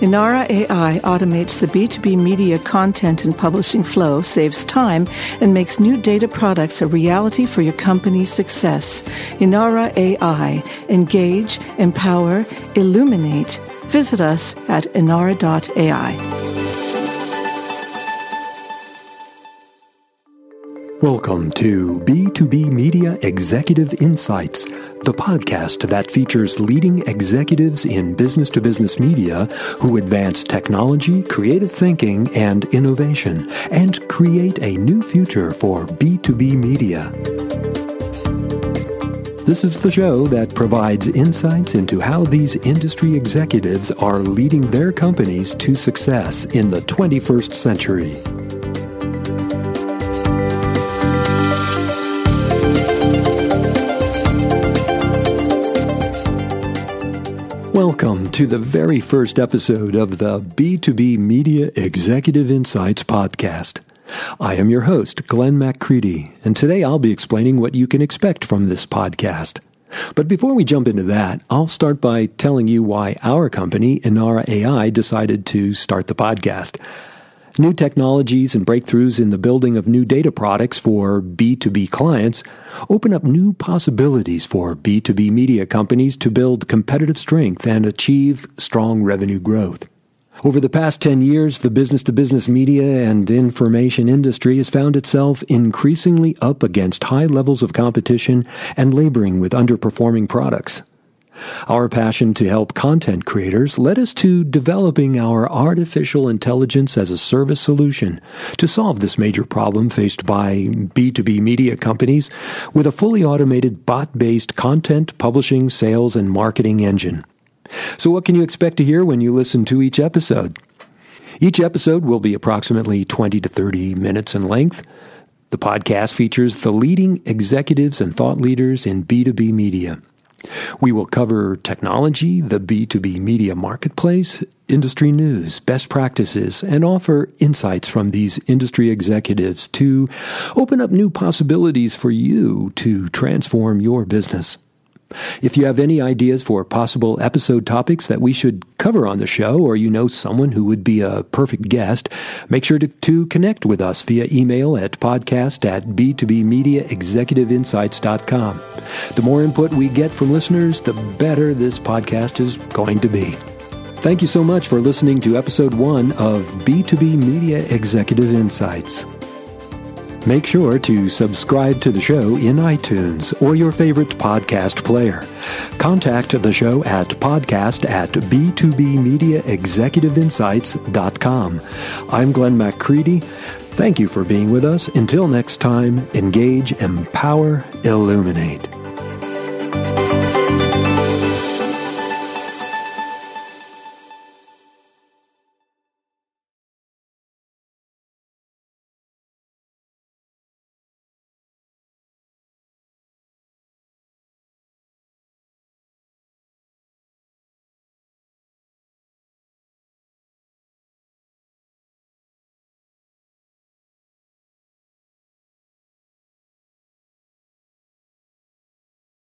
Inara AI automates the B2B media content and publishing flow, saves time, and makes new data products a reality for your company's success. Inara AI. Engage, empower, illuminate. Visit us at inara.ai. Welcome to B2B Media Executive Insights, the podcast that features leading executives in business to business media who advance technology, creative thinking, and innovation and create a new future for B2B media. This is the show that provides insights into how these industry executives are leading their companies to success in the 21st century. Welcome to the very first episode of the B2B Media Executive Insights podcast. I am your host, Glenn MacCready, and today I'll be explaining what you can expect from this podcast. But before we jump into that, I'll start by telling you why our company, Inara AI, decided to start the podcast. New technologies and breakthroughs in the building of new data products for B2B clients open up new possibilities for B2B media companies to build competitive strength and achieve strong revenue growth. Over the past 10 years, the business to business media and information industry has found itself increasingly up against high levels of competition and laboring with underperforming products. Our passion to help content creators led us to developing our artificial intelligence as a service solution to solve this major problem faced by B2B media companies with a fully automated bot based content publishing, sales, and marketing engine. So, what can you expect to hear when you listen to each episode? Each episode will be approximately 20 to 30 minutes in length. The podcast features the leading executives and thought leaders in B2B media. We will cover technology, the B2B media marketplace, industry news, best practices, and offer insights from these industry executives to open up new possibilities for you to transform your business. If you have any ideas for possible episode topics that we should cover on the show, or you know someone who would be a perfect guest, make sure to, to connect with us via email at podcast at b2bmediaexecutiveinsights.com. The more input we get from listeners, the better this podcast is going to be. Thank you so much for listening to episode one of B2B Media Executive Insights. Make sure to subscribe to the show in iTunes or your favorite podcast player. Contact the show at podcast at b2bmediaexecutiveinsights.com. I'm Glenn MacCready. Thank you for being with us. Until next time, engage, empower, illuminate.